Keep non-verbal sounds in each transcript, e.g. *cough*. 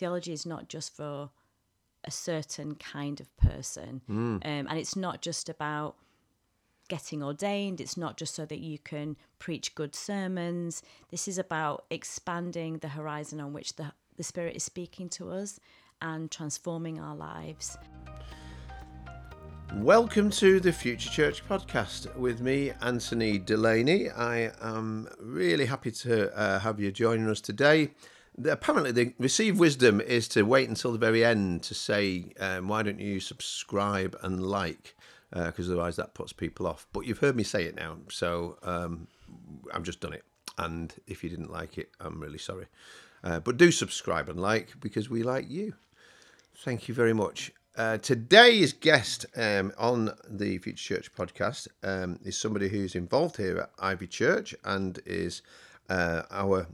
theology is not just for a certain kind of person, um, and it's not just about getting ordained. It's not just so that you can preach good sermons. This is about expanding the horizon on which the, the Spirit is speaking to us and transforming our lives. Welcome to the Future Church podcast with me, Anthony Delaney. I am really happy to uh, have you joining us today. Apparently, the receive wisdom is to wait until the very end to say, um, "Why don't you subscribe and like?" Because otherwise, that puts people off. But you've heard me say it now, so um, I've just done it. And if you didn't like it, I'm really sorry. Uh, but do subscribe and like because we like you. Thank you very much. Uh, today's guest um, on the Future Church podcast um, is somebody who's involved here at Ivy Church and is uh, our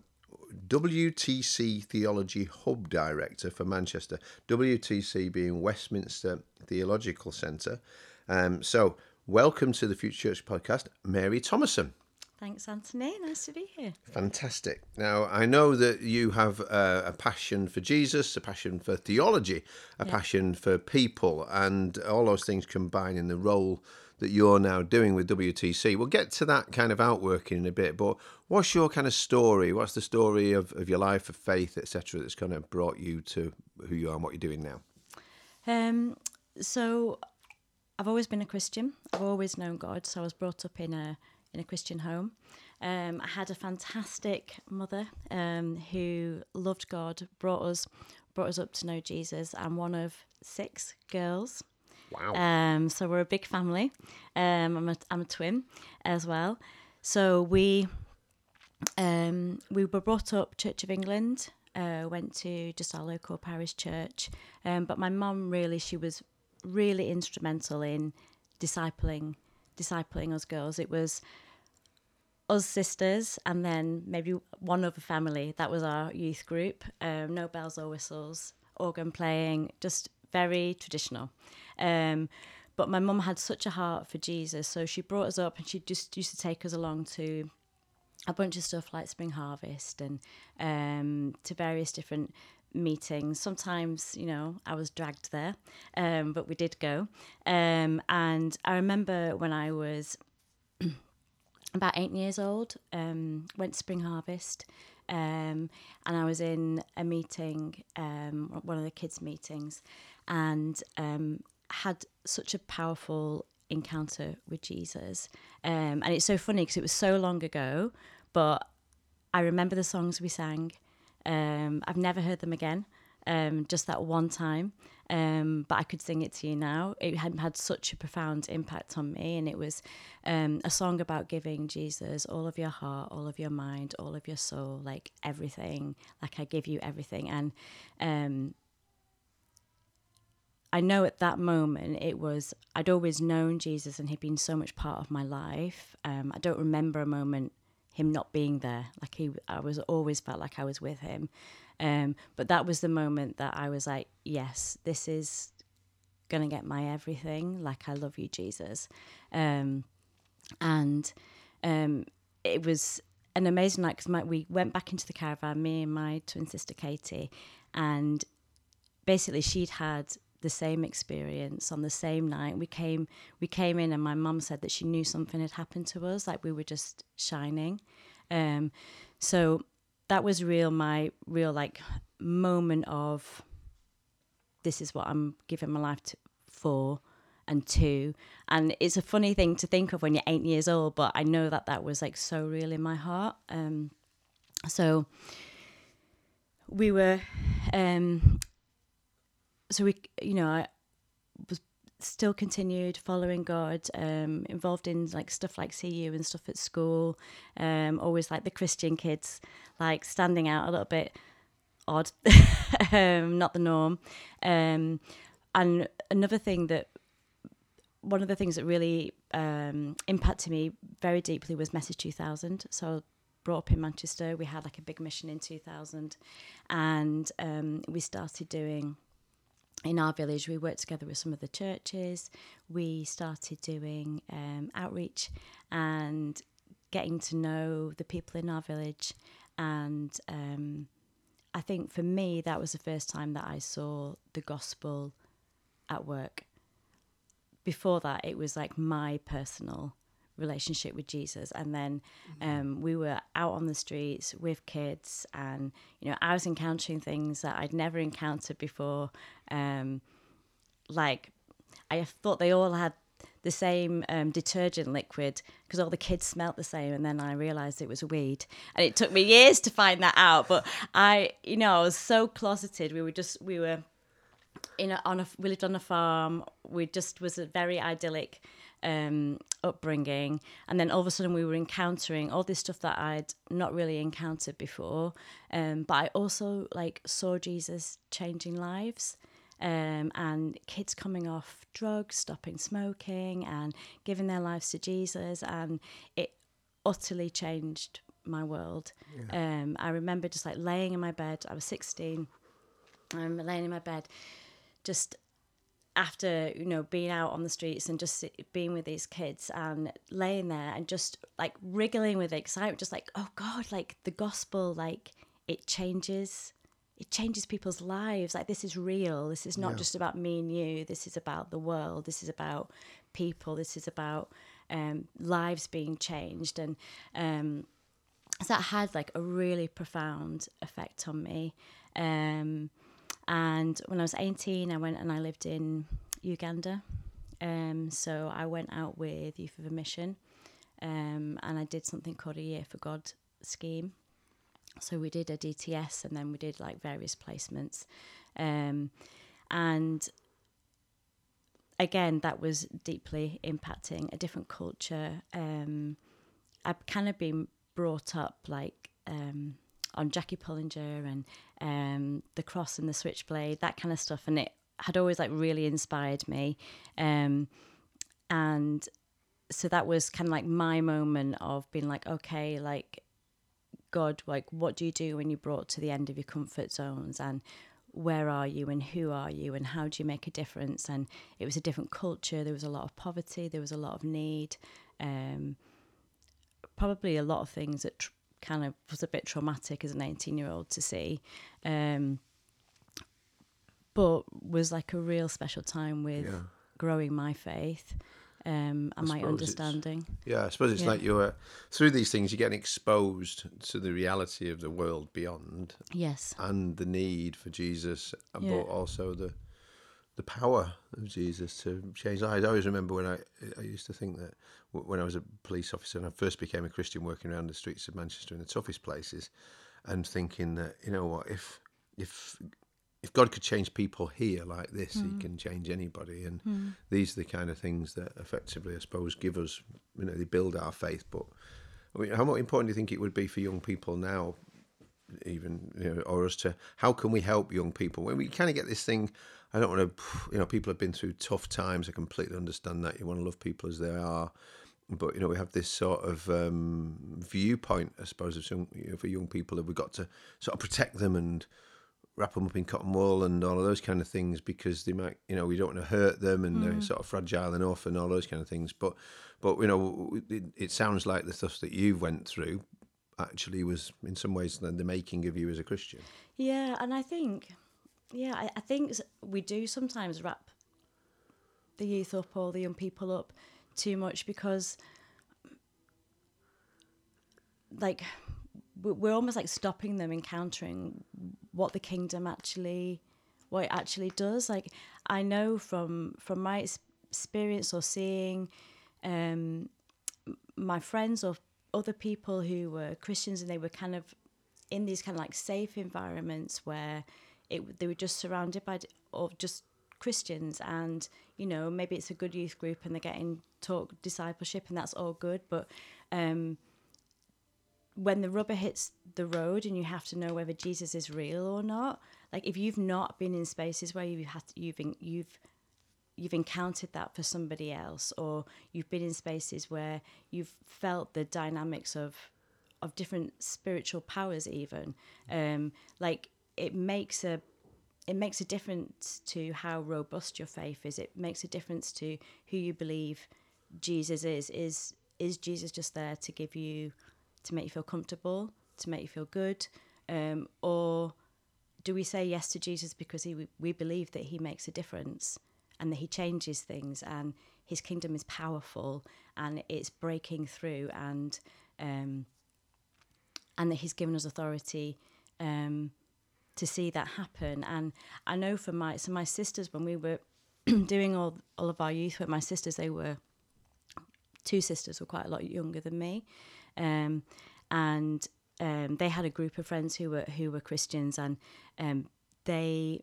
WTC Theology Hub Director for Manchester. WTC being Westminster Theological Centre. Um, so, welcome to the Future Church podcast, Mary Thomason. Thanks, Anthony. Nice to be here. Fantastic. Now, I know that you have uh, a passion for Jesus, a passion for theology, a passion for people, and all those things combine in the role that you're now doing with WTC. We'll get to that kind of outworking in a bit, but what's your kind of story? What's the story of, of your life of faith, etc., that's kind of brought you to who you are and what you're doing now? Um, so I've always been a Christian. I've always known God. So I was brought up in a in a Christian home. Um, I had a fantastic mother um, who loved God, brought us brought us up to know Jesus. I'm one of six girls. Wow. Um, so we're a big family. Um, I'm a I'm a twin as well. So we um, we were brought up Church of England. Uh, went to just our local parish church, um, but my mum really she was really instrumental in discipling discipling us girls. It was us sisters and then maybe one other family. That was our youth group. Um, no bells or whistles, organ playing, just very traditional. Um, but my mum had such a heart for Jesus, so she brought us up and she just used to take us along to a bunch of stuff like Spring Harvest and um, to various different meetings. Sometimes, you know, I was dragged there, um, but we did go. Um, and I remember when I was *clears throat* about eight years old, um, went to Spring Harvest, um, and I was in a meeting, um, one of the kids' meetings, and um, had such a powerful encounter with Jesus. Um, and it's so funny because it was so long ago, but I remember the songs we sang. Um, I've never heard them again, um, just that one time. Um, but I could sing it to you now. It had had such a profound impact on me, and it was um, a song about giving Jesus all of your heart, all of your mind, all of your soul, like everything. Like I give you everything, and um, I know at that moment it was I'd always known Jesus and he'd been so much part of my life. Um, I don't remember a moment him not being there. Like he, I was always felt like I was with him. Um, but that was the moment that I was like, yes, this is gonna get my everything. Like I love you, Jesus. Um, and um, it was an amazing night because we went back into the caravan, me and my twin sister Katie, and basically she'd had the same experience on the same night. We came we came in and my mum said that she knew something had happened to us, like we were just shining. Um, so that was real my real like moment of this is what I'm giving my life to, for and two and it's a funny thing to think of when you're eight years old but i know that that was like so real in my heart um so we were um so we you know i was still continued following god um involved in like stuff like cu and stuff at school um always like the christian kids like standing out a little bit odd *laughs* um not the norm um and another thing that one of the things that really um, impacted me very deeply was Message 2000. So I brought up in Manchester. We had like a big mission in 2000, and um, we started doing in our village. We worked together with some of the churches. We started doing um, outreach and getting to know the people in our village, and um, I think for me, that was the first time that I saw the gospel at work. Before that, it was like my personal relationship with Jesus. And then um, we were out on the streets with kids, and you know, I was encountering things that I'd never encountered before. Um, like, I thought they all had the same um, detergent liquid because all the kids smelt the same, and then I realised it was weed, and it took me years to find that out. But I, you know, I was so closeted. We were just we were in a, on a we lived on a farm. We just was a very idyllic um, upbringing, and then all of a sudden we were encountering all this stuff that I'd not really encountered before. Um, but I also like saw Jesus changing lives. Um, and kids coming off drugs, stopping smoking, and giving their lives to Jesus, and it utterly changed my world. Yeah. Um, I remember just like laying in my bed. I was sixteen. I'm laying in my bed, just after you know being out on the streets and just being with these kids and laying there and just like wriggling with excitement, just like oh God, like the gospel, like it changes it changes people's lives. Like this is real. This is not yeah. just about me and you. This is about the world. This is about people. This is about um, lives being changed, and um, so that had like a really profound effect on me. Um, and when I was 18, I went and I lived in Uganda. Um, so I went out with Youth With A Mission, um, and I did something called a Year for God scheme so we did a DTS and then we did like various placements. Um, and again, that was deeply impacting a different culture. Um, I've kind of been brought up like um, on Jackie Pullinger and um, the cross and the switchblade, that kind of stuff, and it had always like really inspired me. Um, and so that was kind of like my moment of being like, okay, like God, like, what do you do when you're brought to the end of your comfort zones? And where are you and who are you and how do you make a difference? And it was a different culture. There was a lot of poverty, there was a lot of need, um, probably a lot of things that tr- kind of was a bit traumatic as an 18 year old to see. Um, but was like a real special time with yeah. growing my faith um, and my understanding. Yeah, I suppose it's yeah. like you're through these things, you're getting exposed to the reality of the world beyond. Yes. And the need for Jesus, uh, yeah. but also the the power of Jesus to change lives. I always remember when I I used to think that when I was a police officer and I first became a Christian, working around the streets of Manchester in the toughest places, and thinking that you know what if if if God could change people here like this, mm. He hmm. can change anybody. And mm. these are the kind of things that effectively, I suppose, give us, you know, they build our faith. But I mean, how important do you think it would be for young people now, even, you know, or us to, how can we help young people? When we kind of get this thing, I don't want to, you know, people have been through tough times. I completely understand that. You want to love people as they are. But you know we have this sort of um, viewpoint, I suppose, of some, you know, for young people that we've got to sort of protect them and wrap them up in cotton wool and all of those kind of things because they might, you know, we don't want to hurt them and mm. they're sort of fragile enough and all those kind of things. But, but you know, it, it sounds like the stuff that you went through actually was in some ways the making of you as a Christian. Yeah, and I think, yeah, I, I think we do sometimes wrap the youth up or the young people up too much because, like, we're almost like stopping them encountering what the kingdom actually what it actually does. Like i know from from my experience or seeing um my friends or other people who were christians and they were kind of in these kind of like safe environments where it they were just surrounded by or just christians and you know maybe it's a good youth group and they're getting talk discipleship and that's all good but um when the rubber hits the road and you have to know whether Jesus is real or not, like if you've not been in spaces where you've had to, you've you've you've encountered that for somebody else, or you've been in spaces where you've felt the dynamics of of different spiritual powers, even um, like it makes a it makes a difference to how robust your faith is. It makes a difference to who you believe Jesus is. Is is Jesus just there to give you to make you feel comfortable, to make you feel good, um, or do we say yes to Jesus because he, we believe that he makes a difference and that he changes things and his kingdom is powerful and it's breaking through and um, and that he's given us authority um, to see that happen. And I know for my so my sisters when we were *clears throat* doing all all of our youth work, my sisters they were two sisters were quite a lot younger than me, um, and um, they had a group of friends who were who were Christians, and um, they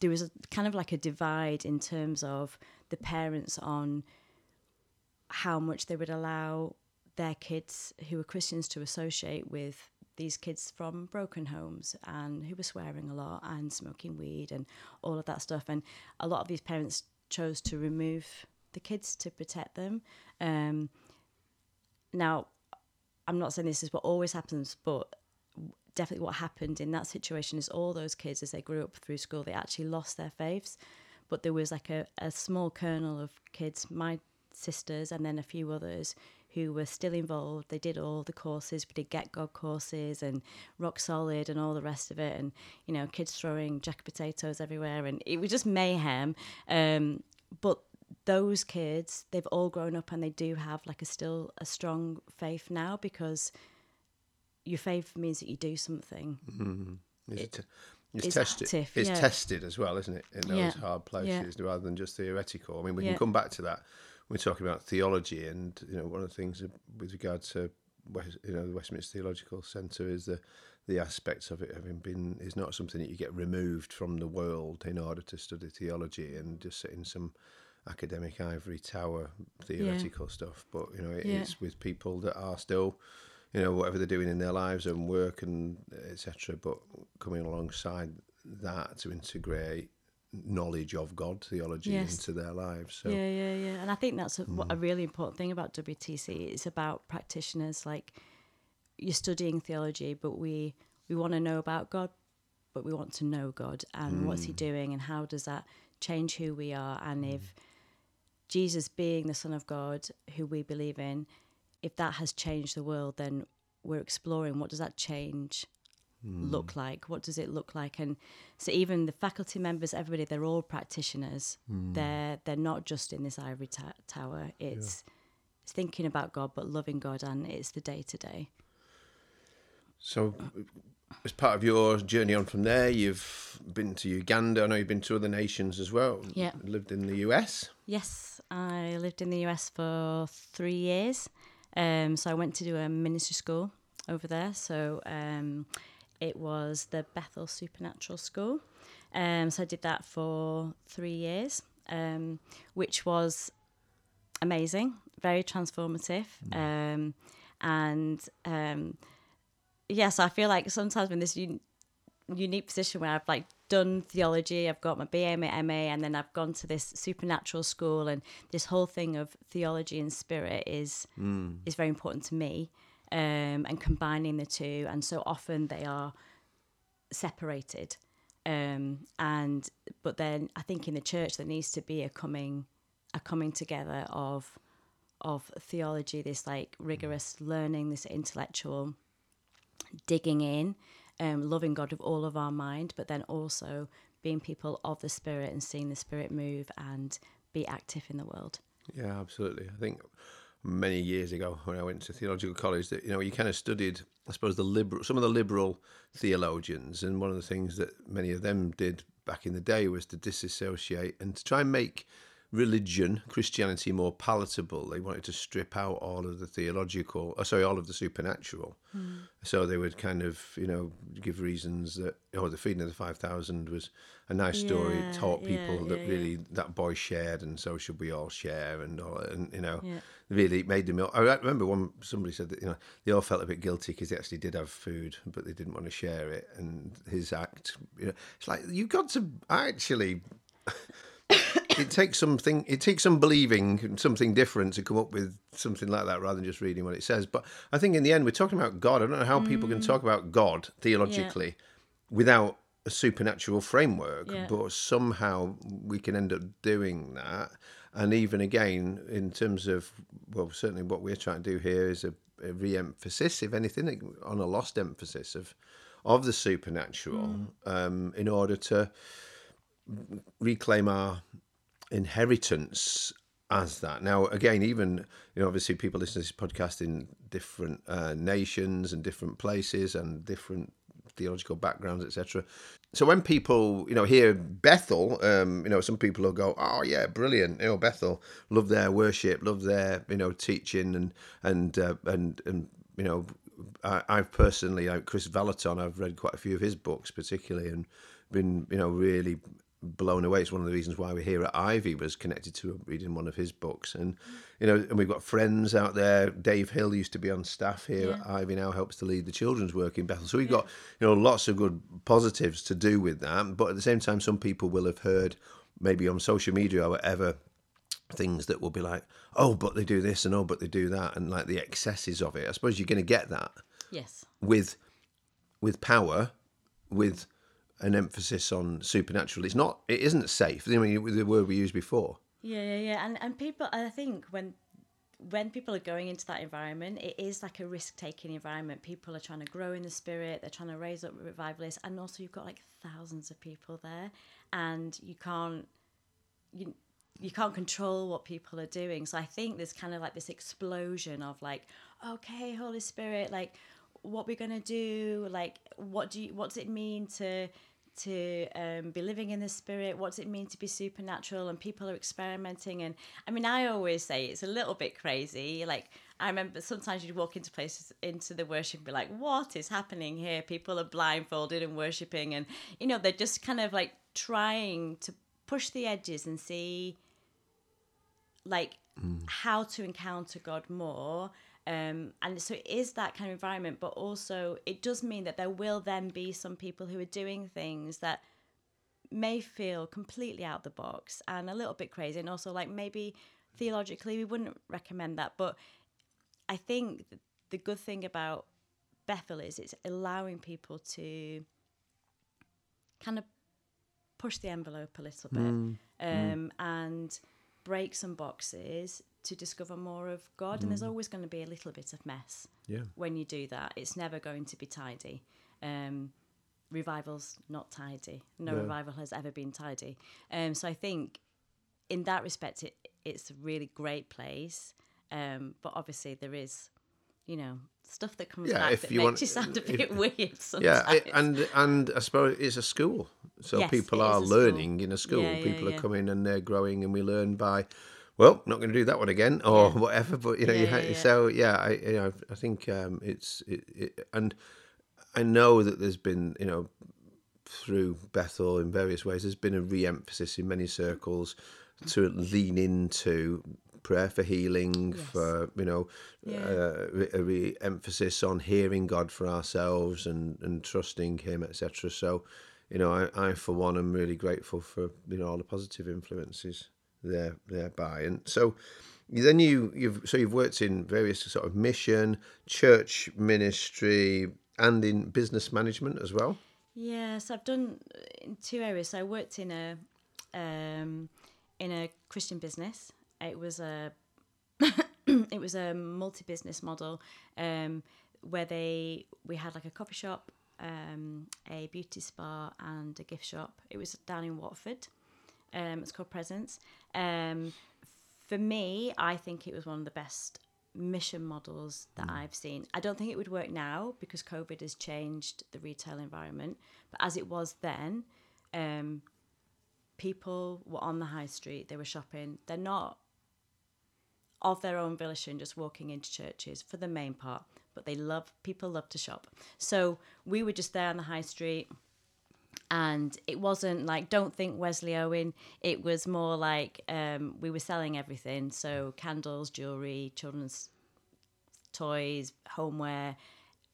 there was a, kind of like a divide in terms of the parents on how much they would allow their kids who were Christians to associate with these kids from broken homes and who were swearing a lot and smoking weed and all of that stuff. And a lot of these parents chose to remove the kids to protect them. Um, now, I'm not saying this is what always happens, but definitely what happened in that situation is all those kids, as they grew up through school, they actually lost their faiths. But there was like a, a small kernel of kids, my sisters, and then a few others who were still involved. They did all the courses. We did Get God courses and Rock Solid and all the rest of it. And, you know, kids throwing jacket potatoes everywhere. And it was just mayhem. Um, but those kids, they've all grown up and they do have like a still a strong faith now because your faith means that you do something. Mm-hmm. It's, It- t- it's, it's tested. active, it's yeah. tested as well, isn't it? In those Yeah. hard places, rather than just theoretical. I mean, we Yeah. can come back to that. We're talking about theology, and you know, one of the things with regard to West, you know the Westminster Theological Centre is the the aspects of it having been is not something that you get removed from the world in order to study theology and just sit in some academic ivory tower theoretical stuff. But you know, it is Yeah. with people that are still you know whatever they're doing in their lives and work and etc. But coming alongside that to integrate knowledge of God theology Yes. into their lives. So Yeah, yeah, yeah. And I think that's a, what a mm. really important thing about WTC. It's about practitioners. Like you're studying theology, but we we want to know about God, but we want to know God and what's He mm. doing and how does that change who we are. And if mm. Jesus being the Son of God, who we believe in, if that has changed the world, then we're exploring what does that change look like? What does it look like? And so even the faculty members, everybody, they're all practitioners. They're they're not just in this ivory ta- tower. It's it's thinking about God, but loving God, and it's the day to day. So, as part of your journey on from there, you've been to Uganda. I know you've been to other nations as well. Yeah. Lived in the US. Yes, I lived in the US for three years. Um, so I went to do a ministry school over there. So um, it was the Bethel Supernatural School. Um, so I did that for three years, um, which was amazing, very transformative. Um, and um, yes, I feel like sometimes in this un- unique position where I've like done theology, I've got my BA, my MA, and then I've gone to this supernatural school, and this whole thing of theology and spirit is is very important to me, um, and combining the two, and so often they are separated, um, and but then I think in the church there needs to be a coming a coming together of of theology, this like rigorous learning, this intellectual digging in, um, loving God with all of our mind, but then also being people of the Spirit and seeing the Spirit move and be active in the world. Yeah, absolutely. I think many years ago when I went to theological college, that you know you kind of studied, I suppose, the liberal, some of the liberal theologians, and one of the things that many of them did back in the day was to disassociate and to try and make religion, Christianity, more palatable. They wanted to strip out all of the theological, oh, sorry, all of the supernatural. So they would kind of, you know, give reasons that, oh, the feeding of the 5,000 was a nice story. Yeah, It taught yeah, people that yeah, yeah. really that boy shared and so should we all share and all, and, you know, Yeah. really made them, I remember one, somebody said that, you know, they all felt a bit guilty because they actually did have food, but they didn't want to share it. And his act, you know, it's like, you've got to actually it takes something it takes some believing something different to come up with something like that rather than just reading what it says. But i think in the end we're talking about god. I don't know how people can talk about god theologically without a supernatural framework Yeah. but somehow we can end up doing that. And even again in terms of well certainly what we're trying to do here is a, a re-emphasis if anything on a lost emphasis of of the supernatural um, in order to reclaim our inheritance as that. Now, again, even you know, obviously, people listen to this podcast in different uh, nations and different places and different theological backgrounds, etc. So when people, you know, hear Bethel, um, you know, some people will go, "Oh yeah, brilliant! You know, Bethel, love their worship, love their, you know, teaching, and and uh, and and you know, I, I've personally, like Kris Vallotton, I've read quite a few of his books, particularly, and been, you know, really blown away. It's one of the reasons why we're here at Ivy was connected to reading one of his books, and you know, and we've got friends out there. Dave Hill used to be on staff here Yeah. at Ivy now, helps to lead the children's work in Bethel. So we've got you know lots of good positives to do with that. But at the same time, some people will have heard maybe on social media or whatever things that will be like, oh, but they do this and oh, but they do that, and like the excesses of it. I suppose you're going to get that Yes. with with power, with an emphasis on supernatural. It's not. It isn't safe. I mean, the word we used before. Yeah, yeah, yeah. And and people, I think when when people are going into that environment, it is like a risk taking environment. People are trying to grow in the spirit. They're trying to raise up revivalists, and also you've got like thousands of people there, and you can't you you can't control what people are doing. So I think there's kind of like this explosion of like, okay, Holy Spirit, like what we're gonna do, like what do you, what does it mean to to um, be living in the spirit? What does it mean to be supernatural? And people are experimenting. And I mean, I always say it's a little bit crazy. Like I remember sometimes you'd walk into places into the worship and be like, what is happening here? People are blindfolded and worshiping, and you know they're just kind of like trying to push the edges and see like how to encounter God more. Um, and so it is that kind of environment, but also it does mean that there will then be some people who are doing things that may feel completely out of the box and a little bit crazy, and also like maybe theologically we wouldn't recommend that. But I think the good thing about Bethel is it's allowing people to kind of push the envelope a little bit um, and break some boxes to discover more of God. And there's always going to be a little bit of mess Yeah. when you do that. It's never going to be tidy. Um, revival's not tidy. No, No. revival has ever been tidy. Um, so I think in that respect, it, it's a really great place. Um, but obviously, there is, you know, stuff that comes Yeah, back if that you makes want- you sound a *laughs* if- bit weird sometimes. Yeah, and and I suppose it's a school, so Yes, people are a school. learning in a school. Yeah, people yeah. are coming and they're growing, and we learn by. Well, not going to do that one again, or Yeah. whatever. But you know, you ha- yeah, yeah. so yeah, I you know, I think um, it's it, it, and I know that there's been you know through Bethel in various ways. There's been a re-emphasis in many circles to lean into prayer for healing, Yes. for you know, Yeah. uh, a re-emphasis on hearing God for ourselves and and trusting Him, etc. So, you know, I, I for one am really grateful for you know all the positive influences there thereby, and so. Then you you've so you've worked in various sort of mission, church ministry, and in business management as well. Yes, I've done uh, in two areas. So I worked in a um, in a Christian business. It was a *coughs* it was a multi business model um, where they we had like a coffee shop, um, a beauty spa, and a gift shop. It was down in Watford. Um, it's called Presence. Um, for me, I think it was one of the best mission models that I've seen. I don't think it would work now because COVID has changed the retail environment. But as it was then, um, people were on the high street, they were shopping. They're not of their own volition just walking into churches for the main part, but they love people love to shop. So we were just there on the high street and it wasn't like don't think Wesley Owen. It was more like um, we were selling everything, so candles, jewelry, children's toys, homeware,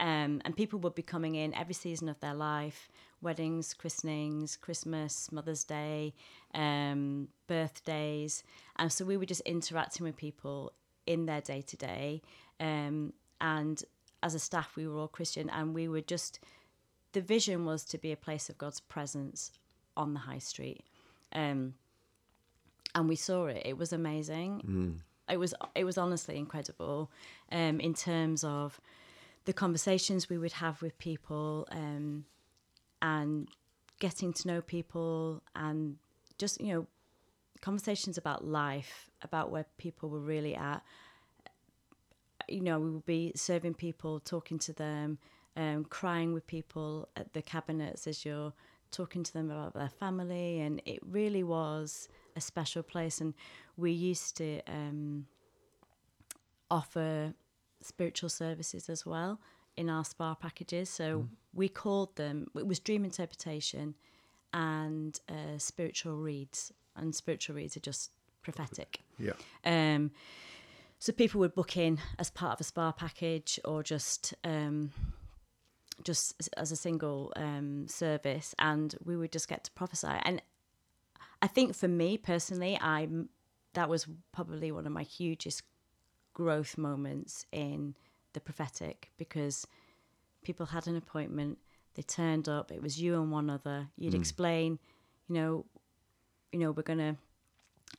um, and people would be coming in every season of their life: weddings, christenings, Christmas, Mother's Day, um, birthdays, and so we were just interacting with people in their day to day, and as a staff, we were all Christian, and we were just the vision was to be a place of God's presence on the high street. Um, and we saw it. It was amazing. It was it was honestly incredible um, in terms of the conversations we would have with people um, and getting to know people and just you know conversations about life about where people were really at you know we would be serving people talking to them um, crying with people at the cabinets as you're talking to them about their family and it really was a special place and we used to um, offer spiritual services as well in our spa packages. So mm. we called them, it was dream interpretation and uh, spiritual reads. And spiritual reads are just prophetic. Yeah. Um, so people would book in as part of a spa package or just um, just as a single um, service, and we would just get to prophesy. And I think for me personally, I that was probably one of my hugest growth moments in the prophetic because people had an appointment, they turned up, it was you and one other. You'd mm. explain, you know, you know, we're gonna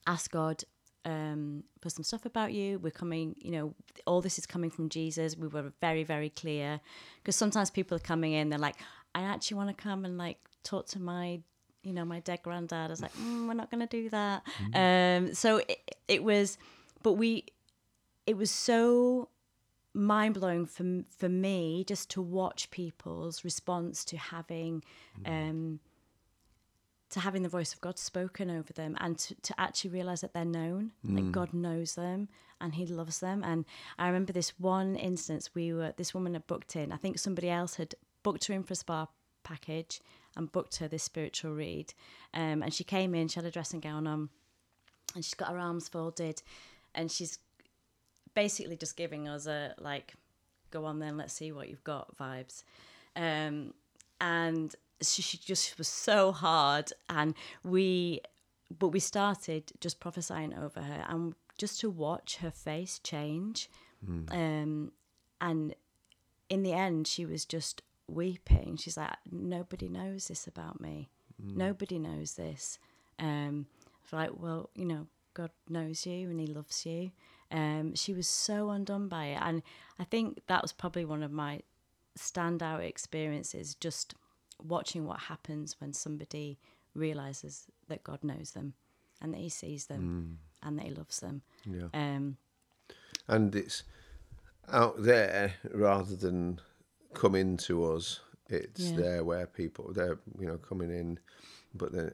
ask God um, for some stuff about you. We're coming, you know, all this is coming from Jesus. We were very, very clear because sometimes people are coming in, they're like, I actually want to come and like talk to my, you know, my dead granddad. I was like, mm, we're not going to do that. Mm-hmm. Um, so it, it was, but we, it was so mind blowing for for me just to watch people's response to having mm. um, to having the voice of God spoken over them and to, to actually realize that they're known, mm. like God knows them and He loves them. And I remember this one instance we were this woman had booked in. I think somebody else had booked her in for a spa package and booked her this spiritual read. Um, and she came in, she had a dressing gown on, and she's got her arms folded, and she's basically just giving us a like, go on then, let's see what you've got vibes. Um, and she, she just was so hard, and we, but we started just prophesying over her, and just to watch her face change, mm. um, and in the end, she was just weeping. She's like, nobody knows this about me. Mm. Nobody knows this. Um, like, well, you know, God knows you and He loves you. Um, she was so undone by it, and I think that was probably one of my standout experiences. Just watching what happens when somebody realizes that God knows them, and that He sees them, mm. and that He loves them. Yeah. Um, and it's out there rather than coming to us. It's yeah. there where people they're you know coming in, but then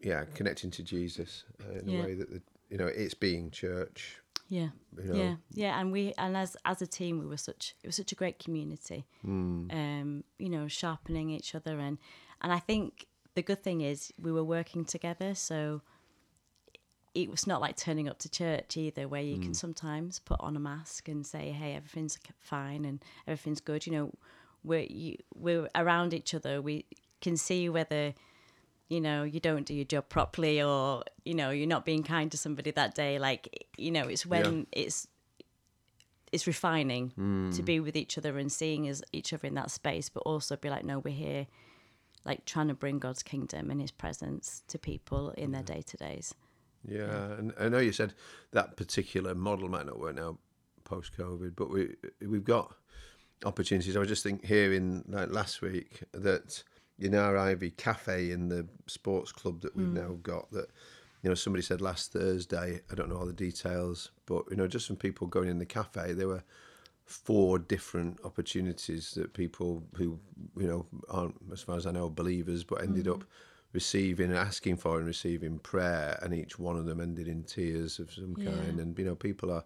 yeah connecting to Jesus uh, in yeah. a way that the, you know it's being church yeah, you know? yeah, yeah. And we and as as a team, we were such it was such a great community. Mm. Um, you know, sharpening each other and and I think the good thing is we were working together, so it was not like turning up to church either, where you mm. can sometimes put on a mask and say, "Hey, everything's fine and everything's good." You know, we're you, we're around each other. We can see whether you know you don't do your job properly or you know you're not being kind to somebody that day like you know it's when yeah. it's it's refining mm. to be with each other and seeing as each other in that space but also be like no we're here like trying to bring god's kingdom and his presence to people in their day to days yeah, yeah, and I know you said that particular model might not work now post COVID, but we we've got opportunities. I was just think hearing like last week that in our Ivy Cafe in the sports club that we've mm. now got that you know somebody said last Thursday I don't know all the details but you know just from people going in the cafe there were four different opportunities that people who you know aren't as far as I know believers but ended mm. up receiving asking for and receiving prayer and each one of them ended in tears of some yeah. kind and you know people are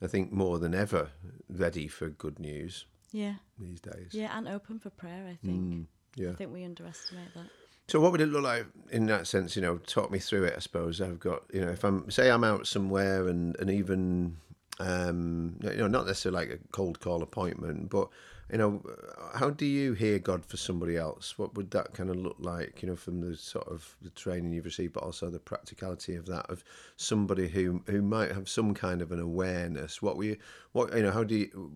I think more than ever ready for good news yeah these days yeah and open for prayer I think mm. Yeah. I think we underestimate that. So what would it look like in that sense? You know, talk me through it. I suppose I've got you know, if I'm say I'm out somewhere and and even um, you know, not necessarily like a cold call appointment, but you know, how do you hear God for somebody else? What would that kind of look like? You know, from the sort of the training you've received, but also the practicality of that of somebody who who might have some kind of an awareness. What we, what you know, how do you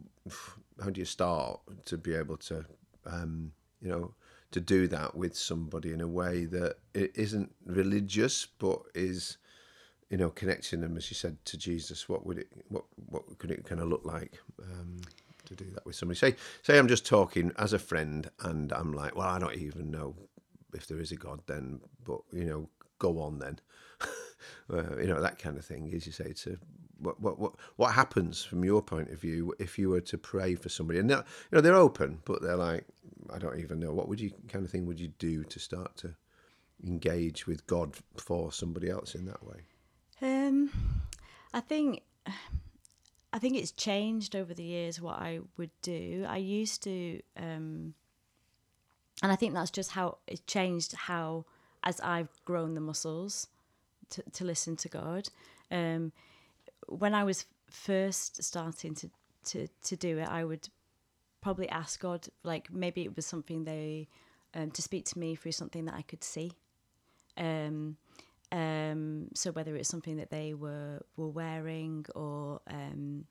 how do you start to be able to, um, you know, to do that with somebody in a way that it isn't religious but is you know connecting them as you said to jesus what would it what what could it kind of look like um, to do that with somebody. Say, say I'm just talking as a friend, and I'm like, well, I don't even know if there is a God then, but you know, go on then. *laughs* uh, you know that kind of thing. As you say, to what what what happens from your point of view if you were to pray for somebody, and you know they're open, but they're like, I don't even know. What would you kind of thing would you do to start to engage with God for somebody else in that way? Um, I think I think it's changed over the years what I would do. I used to, um, and I think that's just how it changed how as I've grown the muscles to, to listen to God. Um, when I was first starting to, to, to do it, I would probably ask God, like maybe it was something they, um, to speak to me through something that I could see. Um, um, so whether it's something that they were were wearing or um,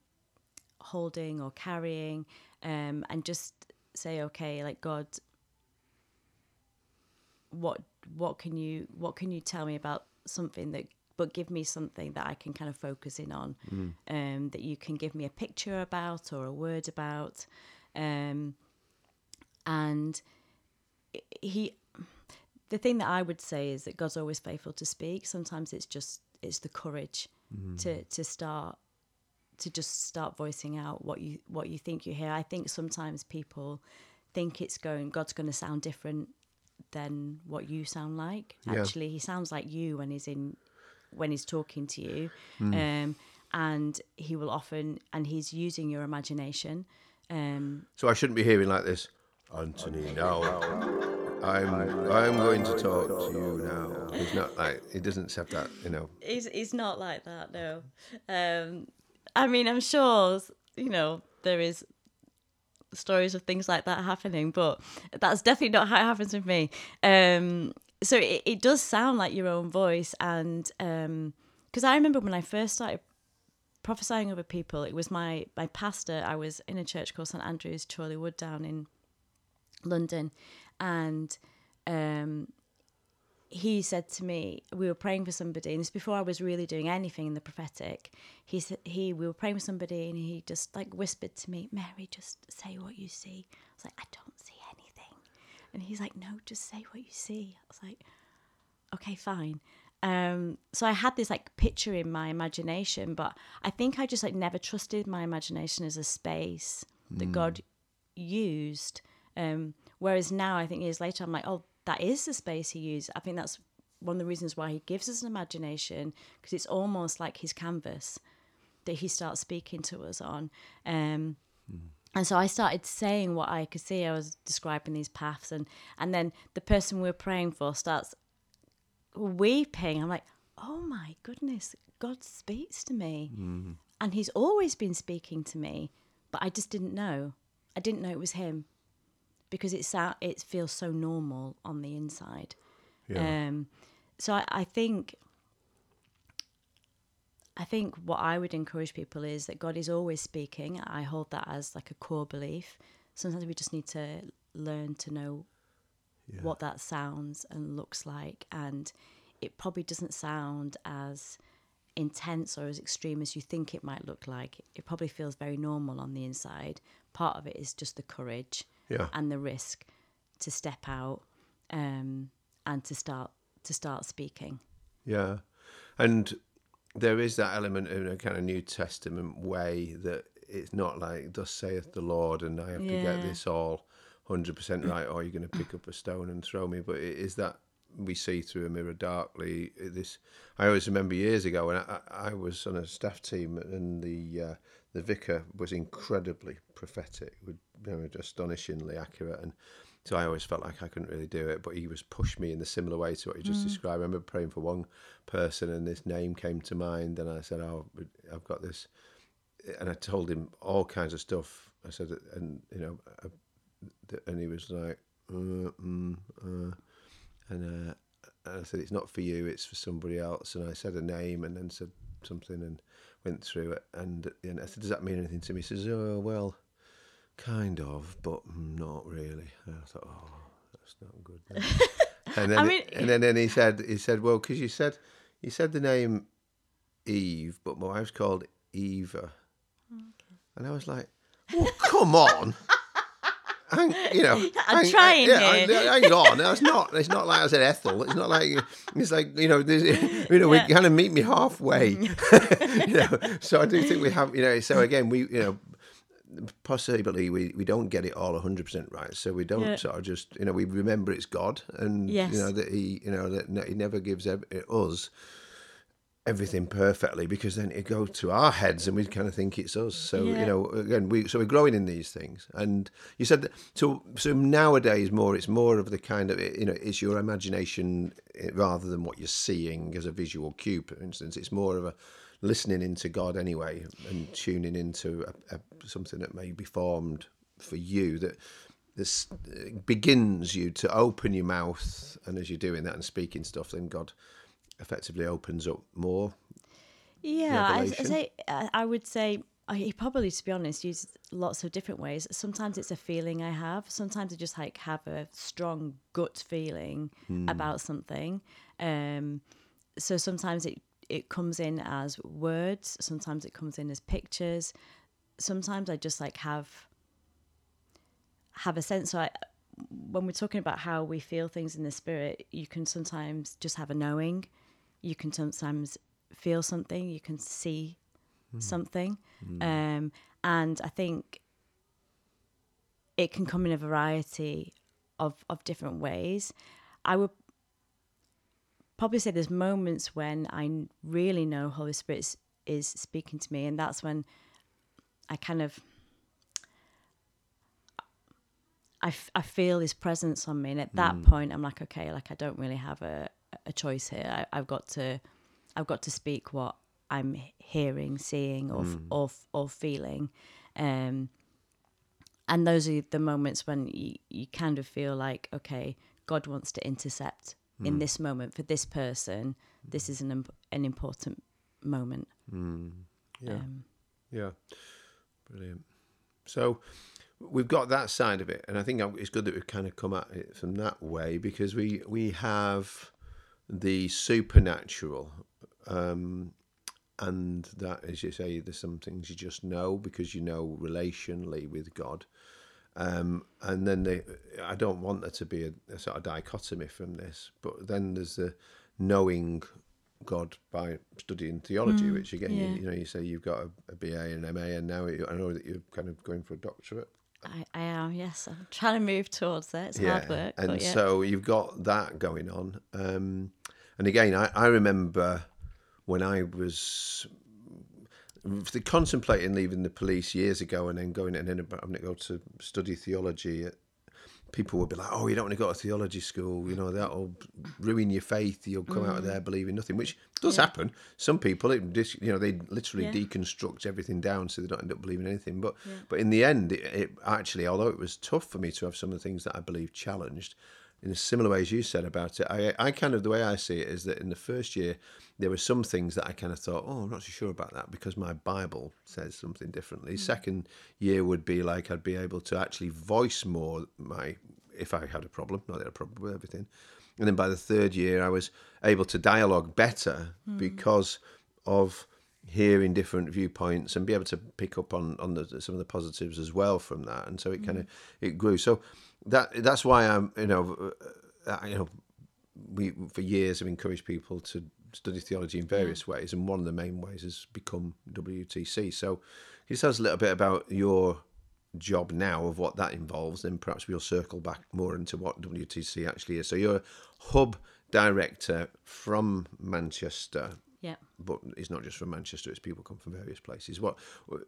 holding or carrying, um, and just say, okay, like God, what what can you what can you tell me about something that but give me something that I can kind of focus in on, mm. um, that you can give me a picture about or a word about, um, and he the thing that I would say is that God's always faithful to speak. Sometimes it's just it's the courage mm. to to start to just start voicing out what you what you think you hear. I think sometimes people think it's going God's going to sound different than what you sound like. Yeah. Actually, he sounds like you when he's in when he's talking to you, mm. um, and he will often and he's using your imagination. Um, so I shouldn't be hearing like this, Anthony. Now I'm I'm going to talk to you now. He's not like he doesn't have that, you know. He's he's not like that, no. Um, I mean, I'm sure you know there is stories of things like that happening, but that's definitely not how it happens with me. Um, so it, it does sound like your own voice, and because um, I remember when I first started prophesying over people, it was my my pastor. I was in a church called St Andrew's Chorleywood down in London, and um, he said to me, we were praying for somebody, and this before I was really doing anything in the prophetic. He said he we were praying for somebody, and he just like whispered to me, Mary, just say what you see. I was like, I don't and he's like, No, just say what you see. I was like, Okay, fine. Um, so I had this like picture in my imagination, but I think I just like never trusted my imagination as a space that mm. God used. Um, Whereas now, I think years later, I'm like, oh, that is the space he used. I think that's one of the reasons why he gives us an imagination because it's almost like his canvas that he starts speaking to us on. Um, mm. And so I started saying what I could see. I was describing these paths, and and then the person we are praying for starts weeping. I'm like, oh my goodness, God speaks to me, mm. and He's always been speaking to me, but I just didn't know. I didn't know it was Him because it's it feels so normal on the inside. Yeah. Um, so I, I think I think what I would encourage people is that God is always speaking. I hold that as like a core belief. Sometimes we just need to learn to know yeah. what that sounds and looks like, and it probably doesn't sound as intense or as extreme as you think it might look like. It probably feels very normal on the inside. Part of it is just the courage yeah. and the risk to step out um, and to start to start speaking. Yeah, and there is that element in a kind of New Testament way that it's not like "Thus saith the Lord," and I have yeah. to get this all hundred percent *clears throat* right, or you're going to pick up a stone and throw me. But it is that we see through a mirror darkly. This I always remember years ago when I, I was on a staff team, and the uh, the vicar was incredibly prophetic, would you know, astonishingly accurate, and so I always felt like I couldn't really do it. But he was pushed me in a similar way to what you just mm. described. I remember praying for one person, and this name came to mind, and I said, "Oh, I've got this," and I told him all kinds of stuff. I said, and you know, I, and he was like, uh, mm, uh, and, uh, and I said, "It's not for you; it's for somebody else." And I said a name, and then said something, and went through it, and at the end I said, "Does that mean anything to me?" He says, "Oh well, kind of, but not really." And I thought, "Oh, that's not good." *laughs* and then, I mean, and then, then he said, "He said, well, because you said you said the name Eve, but my wife's called Eva," okay. and I was like, "What come on. *laughs* Hang, you know, I'm hang, trying yeah, here. hang- hang on. It's not. It's not like I said Ethel. It's not like it's like you know. You know, Yeah. we kind of meet me halfway. *laughs* you know, so I do think we have. You know, so again, we you know, possibly we, we don't get it all 100% right so we don't Yeah. sort of just you know we remember it's god and Yes. you know that he you know that he never gives ev- us everything perfectly because then it goes to our heads and we kind of think it's us so Yeah. you know again we so we're growing in these things and you said that so so nowadays more it's more of the kind of you know it's your imagination eh, rather than what you're seeing as a visual cue for instance it's more of a listening into god anyway and tuning into a, a, something that may be formed for you that this uh, begins you to open your mouth and as you're doing that and speaking stuff then god effectively opens up more Yeah, I, I revelation? say I would say I he probably, to be honest, uses lots of different ways. Sometimes it's a feeling I have. Sometimes I just like have a strong gut feeling about something. Um, so sometimes it it comes in as words. Sometimes it comes in as pictures. Sometimes I just like have have a sense. So I, when we're talking about how we feel things in the spirit, you can sometimes just have a knowing. You can sometimes feel something. You can see something, um, and I think it can come in a variety of of different ways. I would probably say there's moments when I really know Holy Spirit is, speaking to me, and that's when I kind of I, f- I feel his presence on me and at that point i'm like okay like i don't really have a, a choice here. I, i've got to i've got to speak what i'm hearing seeing or f or, or feeling. Um and those are the moments when you, you kind of feel like okay god wants to intercept in this moment for this person this is an, imp- an important moment Mm. yeah um, Yeah, brilliant. So we've got that side of it, and I think it's good that we've kind of come at it from that way because we we have the supernatural, um, and that, as you say, there's some things you just know because you know relationally with God. Um, and then they, I don't want there to be a, a sort of dichotomy from this, but then there's the knowing God by studying theology, which again, yeah. you, you know, you say you've got a, a BA and MA, and now you, I know that you're kind of going for a doctorate. I, I am yes i'm trying to move towards that it's hard work and yeah so you've got that going on. Um, and again, I, I remember when I was contemplating leaving the police years ago, and then going and then having to go to study theology. People would be like, "Oh, you don't want to go to theology school. You know that'll ruin your faith. You'll come out of mm. there believing nothing," which does happen. Some people, it, dis- you know, they literally Yeah. deconstruct everything down so they don't end up believing anything. But but in the end, it, it actually, although it was tough for me to have some of the things that I believe challenged, in a similar way as you said about it, I, I kind of the way I see it is that in the first year there were some things that I kind of thought, oh, I'm not so sure about that because my Bible says something differently. Mm. Second year would be like I'd be able to actually voice more my if I had a problem, not that I had a problem with everything. And then by the third year, I was able to dialogue better hmm. because of hearing different viewpoints and be able to pick up on on the, some of the positives as well from that. And so it hmm. kind of it grew. So that that's why I'm you know uh, you know we for years have encouraged people to study theology in various ways, and one of the main ways has become WTC. So, can you tell us a little bit about your job now of what that involves, and perhaps we'll circle back more into what WTC actually is. So, you're a hub director from Manchester, yeah but it's not just from Manchester; it's people come from various places. What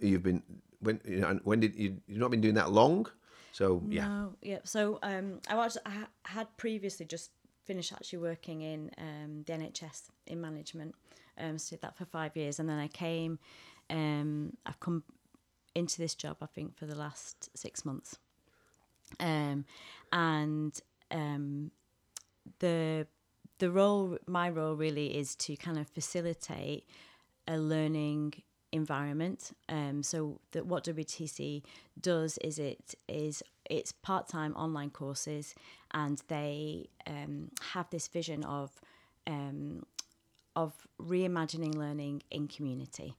you've been when you know, when did you you've not been doing that long? So yeah, No, yeah. So um, I was I had previously just finished actually working in um, the NHS in management. Um, so did that for five years, and then I came. Um, I've come into this job I think for the last six months, um, and um, the the role my role really is to kind of facilitate a learning environment. Um, so that what WTC does is it is it's part time online courses, and they um, have this vision of um, of reimagining learning in community.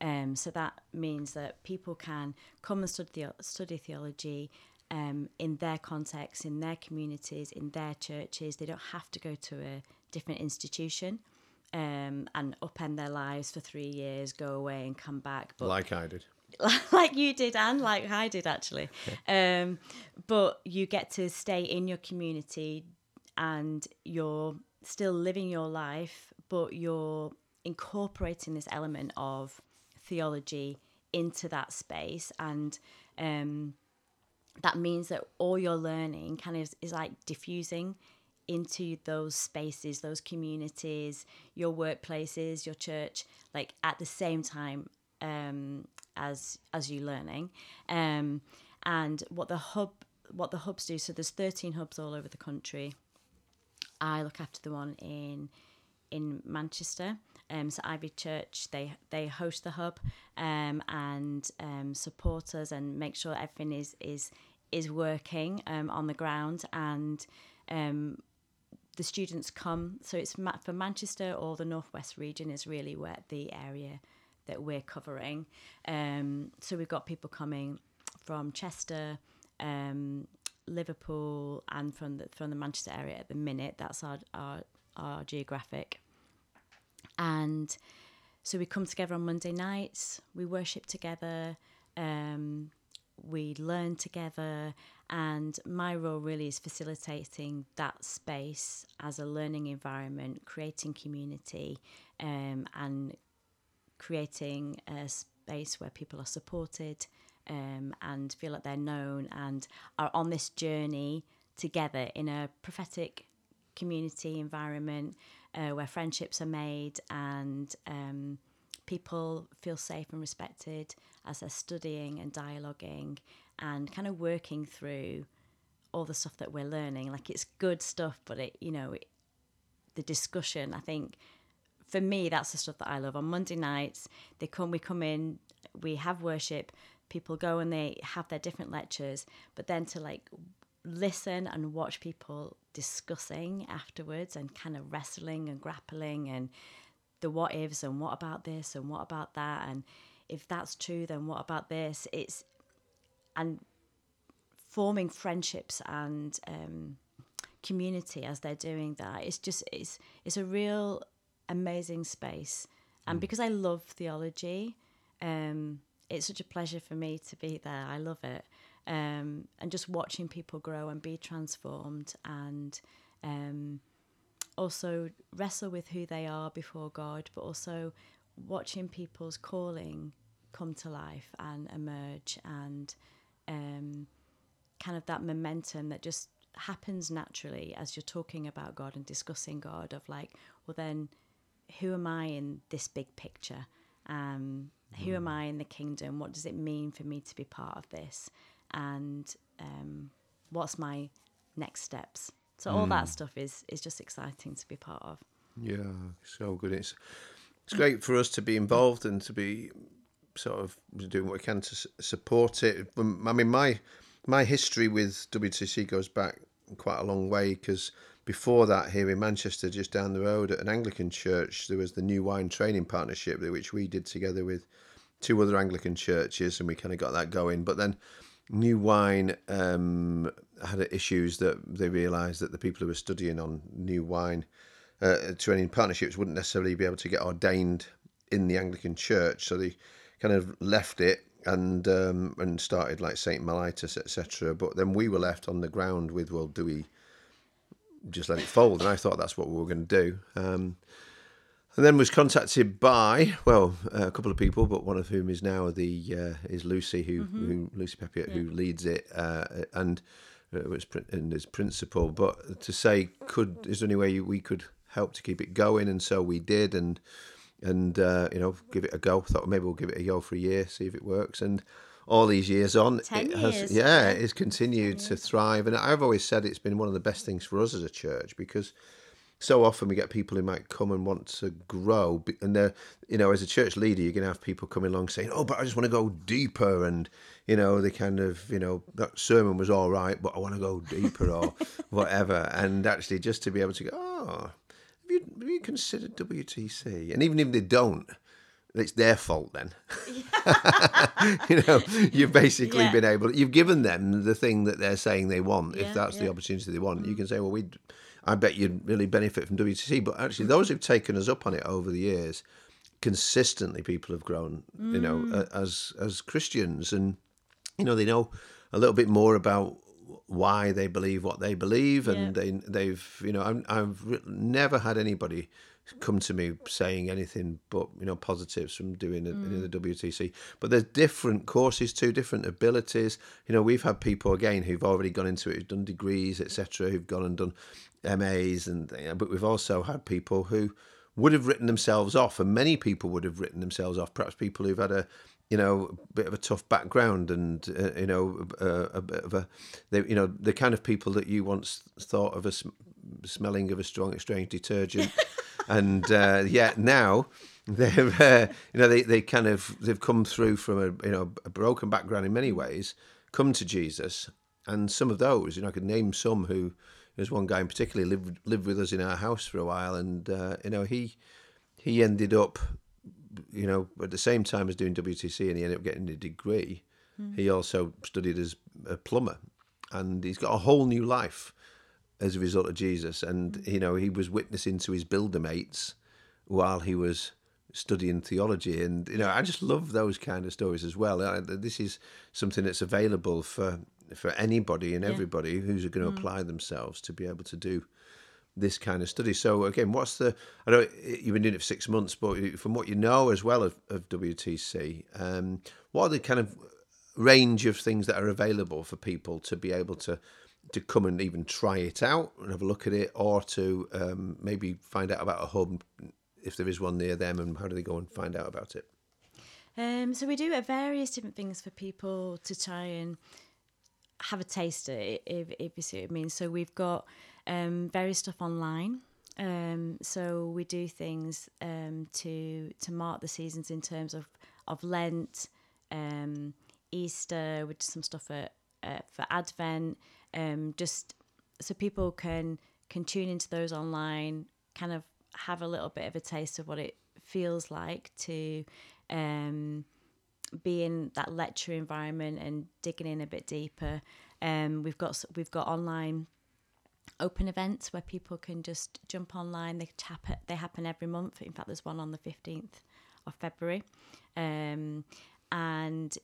Um, so that means that people can come and study, study theology um, in their context, in their communities, in their churches. They don't have to go to a different institution um, and upend their lives for three years, go away and come back. But like I did. *laughs* like you did and like I did actually. *laughs* Um, but you get to stay in your community and you're still living your life, but you're incorporating this element of theology into that space and um, that means that all your learning kind of is, is like diffusing into those spaces, those communities, your workplaces, your church, like at the same time um, as as you learning. Um, and what the hub what the hubs do. So there's 13 hubs all over the country. I look after the one in in Manchester. Um, so Ivy Church they they host the hub um, and um, support us and make sure everything is is is working um, on the ground and um, the students come. So it's for Manchester or the northwest region is really where the area that we're covering. Um, so we've got people coming from Chester, um, Liverpool, and from the from the Manchester area at the minute. That's our our, our geographic. And so we come together on Monday nights. We worship together. Um, we learn together and my role really is facilitating that space as a learning environment creating community um, and creating a space where people are supported um, and feel like they're known and are on this journey together in a prophetic community environment uh, where friendships are made and um, people feel safe and respected as they're studying and dialoguing and kind of working through all the stuff that we're learning. Like it's good stuff, but it, you know, it, the discussion, I think for me, that's the stuff that I love. On Monday nights, they come, we come in, we have worship, people go and they have their different lectures, but then to like listen and watch people discussing afterwards and kind of wrestling and grappling and the what ifs and what about this and what about that and if that's true then what about this it's and forming friendships and um, community as they're doing that. It's just it's it's a real amazing space. And mm. because i love theology um, it's such a pleasure for me to be there. I love it. Um, and just watching people grow and be transformed and um, also wrestle with who they are before God, but also watching people's calling come to life and emerge and um, kind of that momentum that just happens naturally as you're talking about God and discussing God of like, well, then who am I in this big picture? Um, who am mm. I in the kingdom? What does it mean for me to be part of this? And um, what's my next steps? So all mm. that stuff is is just exciting to be part of. Yeah, so good. It's it's great for us to be involved and to be sort of doing what we can to support it. Um, I mean, my my history with WTC goes back quite a long way because before that, here in Manchester, just down the road at an Anglican church, there was the New Wine Training Partnership, which we did together with two other Anglican churches, and we kind of got that going. But then New Wine um, had issues that they realised that the people who were studying on New Wine uh, training partnerships wouldn't necessarily be able to get ordained in the Anglican Church, so they kind of left it and um, and started like Saint Mellitus, etc. But then we were left on the ground with, well, do we just let it fold? And I thought that's what we were going to do. Um, and then was contacted by well a couple of people, but one of whom is now the uh, is Lucy, who, mm-hmm. who Lucy Peppiatt, yeah. who leads it, uh, and uh, was and is principal. But to say, could is there any way we could help to keep it going? And so we did, and and uh, you know give it a go. Thought maybe we'll give it a go for a year, see if it works, and. All these years on, Ten it has years. yeah, it's continued to thrive, and I've always said it's been one of the best things for us as a church because so often we get people who might come and want to grow and they're you know as a church leader you're going to have people coming along saying oh but i just want to go deeper and you know they kind of you know that sermon was all right but i want to go deeper or *laughs* whatever and actually just to be able to go oh have you, have you considered wtc and even if they don't it's their fault then. *laughs* you know, you've basically Yeah. been able, you've given them the thing that they're saying they want. Yeah, if that's the opportunity they want, you can say, well, we, I bet you'd really benefit from WTC. But actually, those who've taken us up on it over the years, consistently people have grown, you know, Mm. as as Christians, and you know they know a little bit more about why they believe what they believe, and Yeah. they they've you know I'm, I've never had anybody come to me saying anything but you know positives from doing it in the mm. WTC. But there's different courses too, different abilities. You know, we've had people again who've already gone into it, who've done degrees, etc., who've gone and done MAs, and but we've also had people who would have written themselves off, and many people would have written themselves off. Perhaps people who've had a you know a bit of a tough background, and uh, you know uh, a bit of a they you know the kind of people that you once thought of as sm- smelling of a strong strange detergent, *laughs* and uh, yet now they've uh, you know they, they kind of they've come through from a you know a broken background in many ways, come to Jesus, and some of those you know I could name some who there's one guy in particular lived lived with us in our house for a while, and uh, you know he he ended up you know at the same time as doing WTC, and he ended up getting a degree. He hmm. also studied as a plumber, and he's got a whole new life as a result of Jesus. And hmm. you know he was witnessing to his builder mates while he was studying theology, and you know I just love those kind of stories as well. This is something that's available for for anybody and everybody who's going to hmm. apply themselves to be able to do this kind of study. So again, what's the? I know you've been doing it for six months, but from what you know as well of, of WTC, um, what are the kind of range of things that are available for people to be able to to come and even try it out and have a look at it, or to um, maybe find out about a hub if there is one near them, and how do they go and find out about it? Um, so we do various different things for people to try and have a taste of it, if, if you see what I mean. So we've got um, various stuff online. Um, so we do things um, to to mark the seasons in terms of of Lent, um, Easter. We do some stuff for uh, for Advent. Um, just so people can can tune into those online, kind of have a little bit of a taste of what it feels like to um, be in that lecture environment and digging in a bit deeper. Um, we've got we've got online open events where people can just jump online. They tap it. They happen every month. In fact, there's one on the fifteenth of February, um, and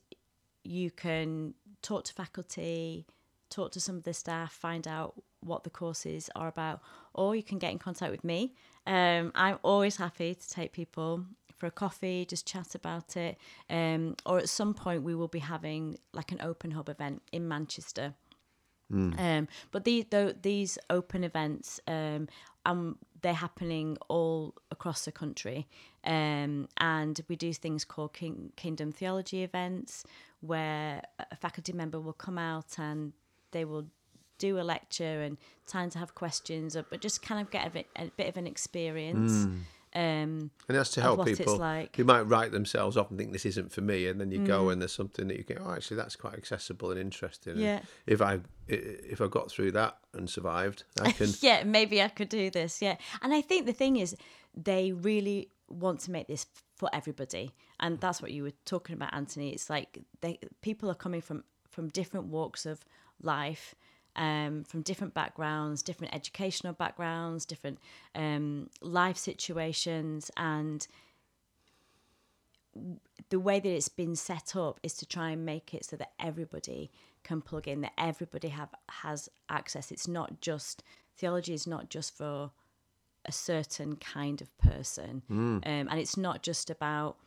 you can talk to faculty, talk to some of the staff, find out what the courses are about, or you can get in contact with me. Um, I'm always happy to take people for a coffee, just chat about it. Um, or at some point, we will be having like an open hub event in Manchester. Um, but these though these open events, um, um, they're happening all across the country, um, and we do things called King, Kingdom Theology events, where a faculty member will come out and they will do a lecture and time to have questions, uh, but just kind of get a bit, a bit of an experience. Um, And that's to help people like. who might write themselves off and think this isn't for me, and then you go and there's something that you go, oh, actually that's quite accessible and interesting. And Yeah. if I if I got through that and survived, I *laughs* can. yeah, maybe I could do this. Yeah. And I think the thing is, they really want to make this for everybody. And that's what you were talking about, Anthony. It's like they, people are coming from, from different walks of life, um, from different backgrounds, different educational backgrounds, different um, life situations. And the way that it's been set up is to try and make it so that everybody can plug in that everybody have has access it's not just theology is not just for a certain kind of person um, and it's not just about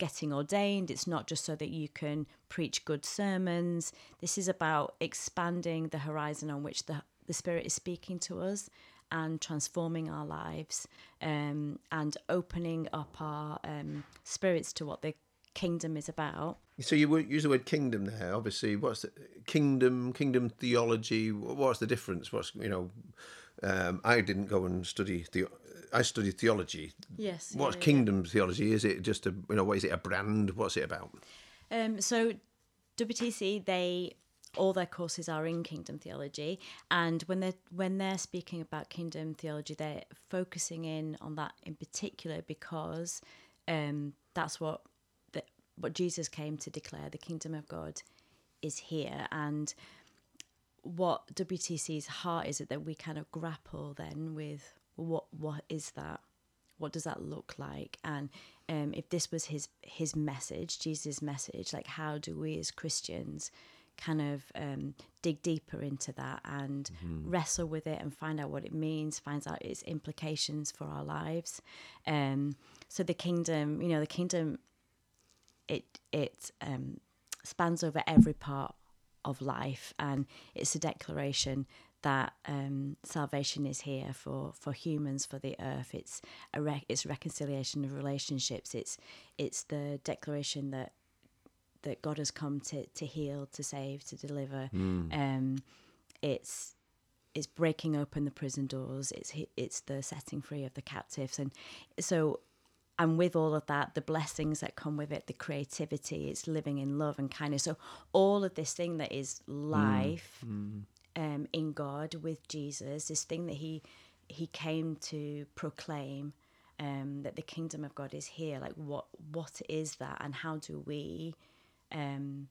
getting ordained it's not just so that you can preach good sermons this is about expanding the horizon on which the, the spirit is speaking to us and transforming our lives um, and opening up our um, spirits to what the kingdom is about So you use the word kingdom there. Obviously, what's the kingdom? Kingdom theology. What's the difference? What's you know? Um, I didn't go and study the. I studied theology. yes What's kingdom theology? Is it just a you know what is it a brand? What's it about? Um, so WTC, they all their courses are in kingdom theology, and when they're when they're speaking about kingdom theology, they're focusing in on that in particular because um, that's what the, what Jesus came to declare. The kingdom of God is here, and what WTC's heart is it that we kind of grapple then with what what is that? What does that look like? And um, if this was his his message jesus message like how do we as christians kind of um, dig deeper into that and mm-hmm. wrestle with it and find out what it means find out its implications for our lives? Um, so the kingdom you know the kingdom it it um, spans over every part of life and it's a declaration that um, salvation is here for, for humans, for the earth. It's a re- it's reconciliation of relationships. It's it's the declaration that that God has come to, to heal, to save, to deliver. Mm. Um, it's it's breaking open the prison doors. It's it's the setting free of the captives, and so and with all of that, the blessings that come with it, the creativity, it's living in love and kindness. So all of this thing that is life. Mm. Mm um, in God with Jesus, this thing that he he came to proclaim um, that the kingdom of God is here. Like what what is that, and how do we um,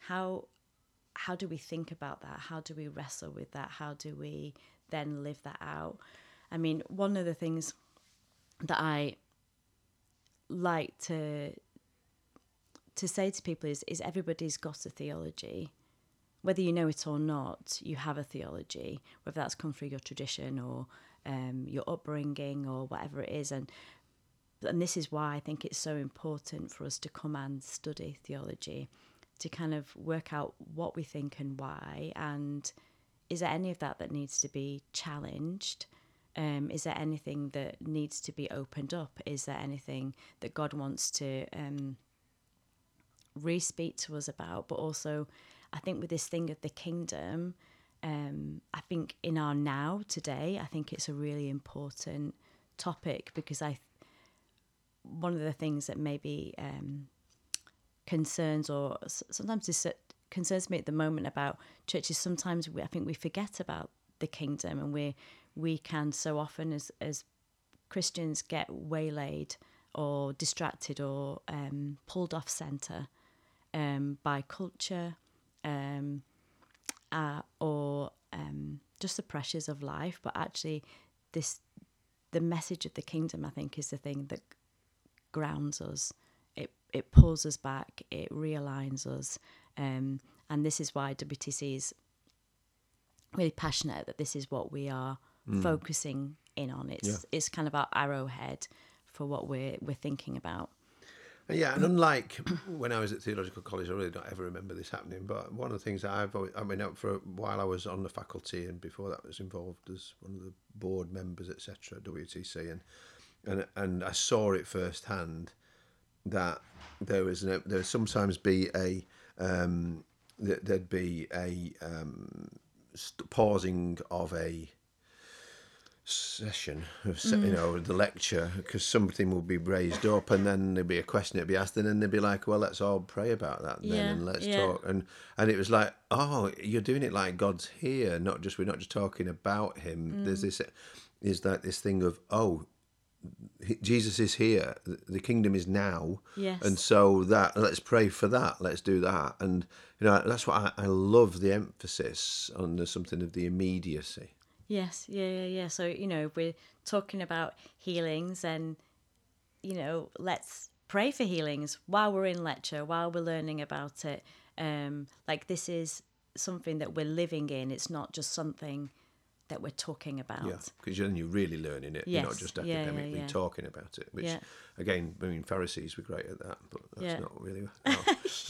how how do we think about that? How do we wrestle with that? How do we then live that out? I mean, one of the things that I like to to say to people is is everybody's got a theology whether you know it or not, you have a theology, whether that's come through your tradition or um, your upbringing or whatever it is. And and this is why I think it's so important for us to come and study theology, to kind of work out what we think and why, and is there any of that that needs to be challenged? Um, is there anything that needs to be opened up? Is there anything that God wants to um, re speak to us about, but also I think with this thing of the kingdom, um, I think in our now today, I think it's a really important topic because I, one of the things that maybe um, concerns or sometimes concerns me at the moment about churches. Sometimes we, I think we forget about the kingdom, and we we can so often as as Christians get waylaid or distracted or um, pulled off center um, by culture um, uh, or um, just the pressures of life, but actually, this the message of the kingdom, I think, is the thing that grounds us. It it pulls us back. It realigns us, um, and this is why WTC is really passionate that this is what we are mm. focusing in on. It's yeah. it's kind of our arrowhead for what we're we're thinking about. Yeah, and unlike when I was at theological college, I really don't ever remember this happening. But one of the things that I've always, I mean, for a while I was on the faculty, and before that was involved as one of the board members, etc. WTC, and and and I saw it firsthand that there was an, there would sometimes be a um, there'd be a um, pausing of a session of mm. you know the lecture because something will be raised up and then there'll be a question that'll be asked and then they'll be like well let's all pray about that and then yeah, and let's yeah. talk and and it was like oh you're doing it like god's here not just we're not just talking about him mm. there's this is that this thing of oh Jesus is here. The kingdom is now. Yes. And so that let's pray for that. Let's do that. And you know that's what I, I love the emphasis on the, something of the immediacy. Yes, yeah, yeah, yeah. So, you know, we're talking about healings and, you know, let's pray for healings while we're in lecture, while we're learning about it. Um, like this is something that we're living in. It's not just something that we're talking about. Yeah, because then you're really learning it. Yes. You're not just academically yeah, yeah, yeah. talking about it. Which, again, I mean, Pharisees were great at that, but that's not really *laughs* our,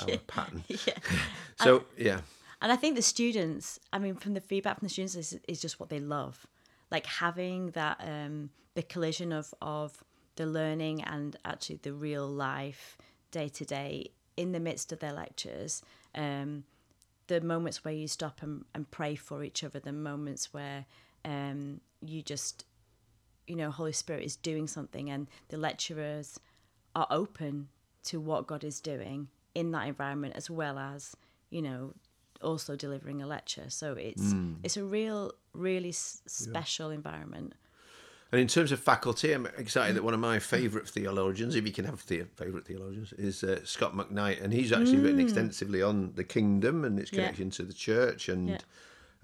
our pattern. *laughs* so, yeah. And I think the students, I mean, from the feedback from the students, is, is just what they love. Like having that, um, the collision of, of the learning and actually the real life day to day in the midst of their lectures. Um, the moments where you stop and, and pray for each other, the moments where um, you just, you know, Holy Spirit is doing something and the lecturers are open to what God is doing in that environment as well as, you know, also delivering a lecture. So it's mm. it's a real, really s- special yeah. environment. And in terms of faculty, I'm excited that one of my favourite theologians, if you can have the- favourite theologians, is uh, Scot McKnight, and he's actually written extensively on the kingdom and its Mm. Yeah. connection to the church. And Yeah.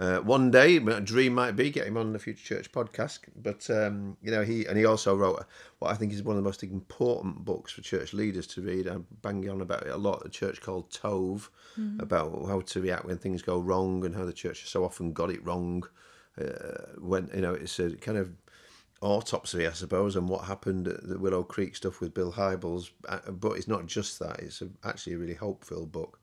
Uh, one day, my dream might be get him on the Future Church podcast. But um, you know, he and he also wrote what I think is one of the most important books for church leaders to read. I'm banging on about it a lot. The church called Tov, Mm-hmm. about how to react when things go wrong and how the church has so often got it wrong. Uh, when you know, it's a kind of autopsy, I suppose, and what happened at the Willow Creek stuff with Bill Hybels. Uh, But it's not just that; it's a, actually a really hopeful book.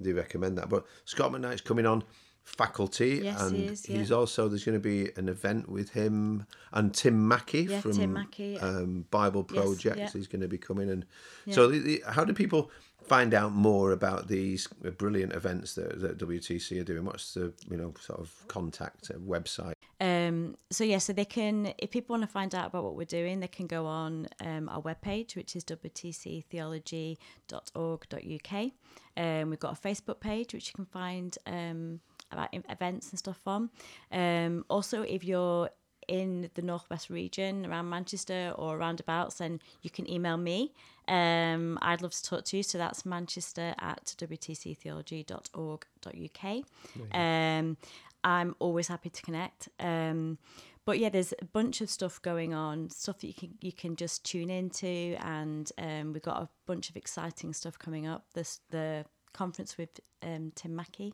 I do recommend that. But Scot McKnight's coming on faculty, Yes, and he is, yeah. he's also there's going to be an event with him and Tim Mackie Yeah, from Tim Mackie. um, Bible Yes, Project. yeah. He's going to be coming, and so the, the, how do people find out more about these brilliant events that, that WTC are doing? What's the you know sort of contact uh, website? Um, so yeah, so they can, if people want to find out about what we're doing, they can go on um, our webpage, which is wtctheology.org.uk. Um, we've got a Facebook page, which you can find um, about events and stuff from. Um, also, if you're in the northwest region around Manchester or roundabouts, then you can email me. Um, I'd love to talk to you. So that's manchester at wtctheology.org.uk. Um, I'm always happy to connect. Um, but yeah, there's a bunch of stuff going on, stuff that you can you can just tune into, and um, we've got a bunch of exciting stuff coming up. This the conference with um, Tim Mackie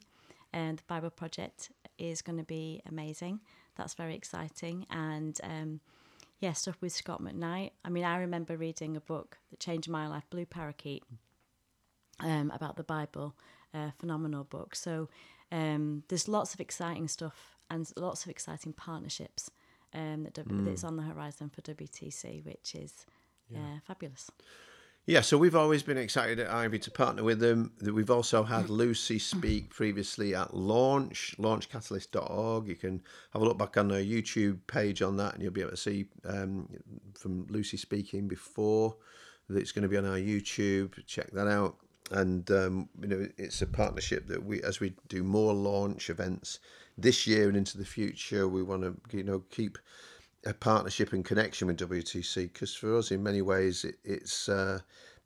and the Bible Project is going to be amazing. That's very exciting, and um, yeah, stuff with Scot McKnight. I mean, I remember reading a book that changed my life, Blue Parakeet, um, about the Bible, a phenomenal book. So um, there's lots of exciting stuff and lots of exciting partnerships um, that w- that's on the horizon for WTC, which is yeah. fabulous. Yeah, so we've always been excited at Ivy to partner with them. We've also had Lucy speak previously at Launch, launchcatalyst.org. You can have a look back on their YouTube page on that, and you'll be able to see um, from Lucy speaking before that it's going to be on our YouTube. Check that out. And um, you know, it's a partnership that we, as we do more launch events this year and into the future, we want to you know keep a partnership and connection with WTC because for us, in many ways, it, it's uh,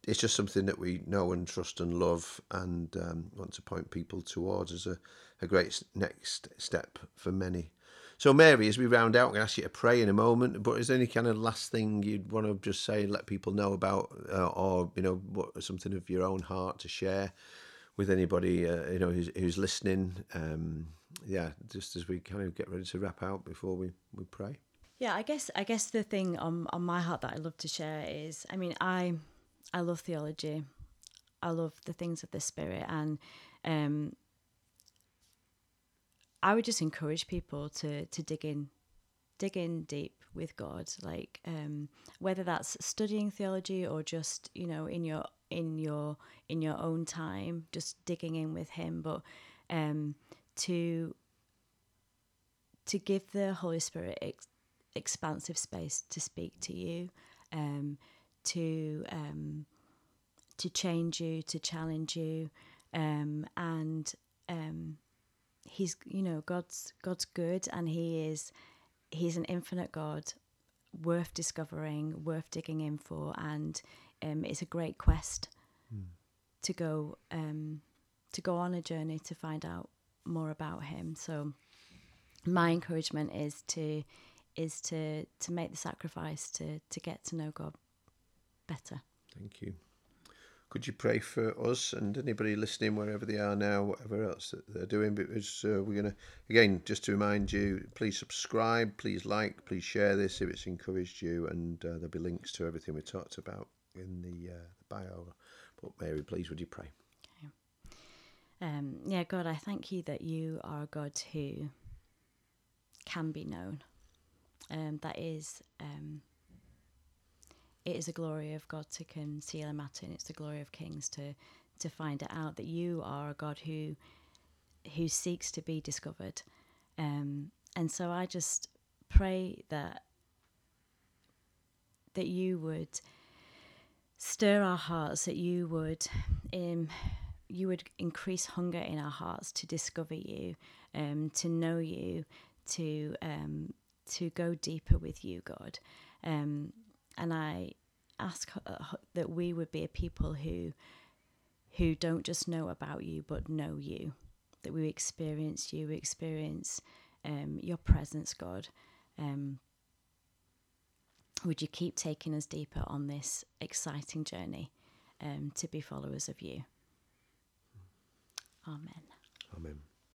it's just something that we know and trust and love and um, want to point people towards as a, a great next step for many. So, Mary, as we round out, I'm going to ask you to pray in a moment. But is there any kind of last thing you'd want to just say, and let people know about, uh, or you know, what something of your own heart to share with anybody uh, you know who's, who's listening? Um, yeah, just as we kind of get ready to wrap out before we, we pray. Yeah, I guess I guess the thing on on my heart that I love to share is, I mean, I I love theology, I love the things of the spirit, and um, I would just encourage people to to dig in, dig in deep with God, like um, whether that's studying theology or just you know in your in your in your own time, just digging in with Him, but um, to to give the Holy Spirit ex- expansive space to speak to you, um, to um, to change you, to challenge you, um, and um, he's you know God's God's good, and He is He's an infinite God, worth discovering, worth digging in for, and um, it's a great quest to go um, to go on a journey to find out more about Him. So my encouragement is to is to to make the sacrifice to to get to know God better. Thank you. Could you pray for us and anybody listening, wherever they are now, whatever else that they're doing? Because uh, we're going to, again, just to remind you, please subscribe, please like, please share this if it's encouraged you, and uh, there'll be links to everything we talked about in the, uh, the bio. But Mary, please, would you pray? Um, yeah, God, I thank you that you are a God who can be known. Um, that is, um, it is a glory of God to conceal a matter, and it's the glory of kings to to find it out. That you are a God who who seeks to be discovered, um, and so I just pray that that you would stir our hearts, that you would um, you would increase hunger in our hearts to discover you, um, to know you, to um, to go deeper with you, God. Um, and I ask uh, that we would be a people who who don't just know about you but know you. That we experience you we experience um, your presence god. Um, would you keep taking us deeper on this exciting journey um, to be followers of you? Amen. Amen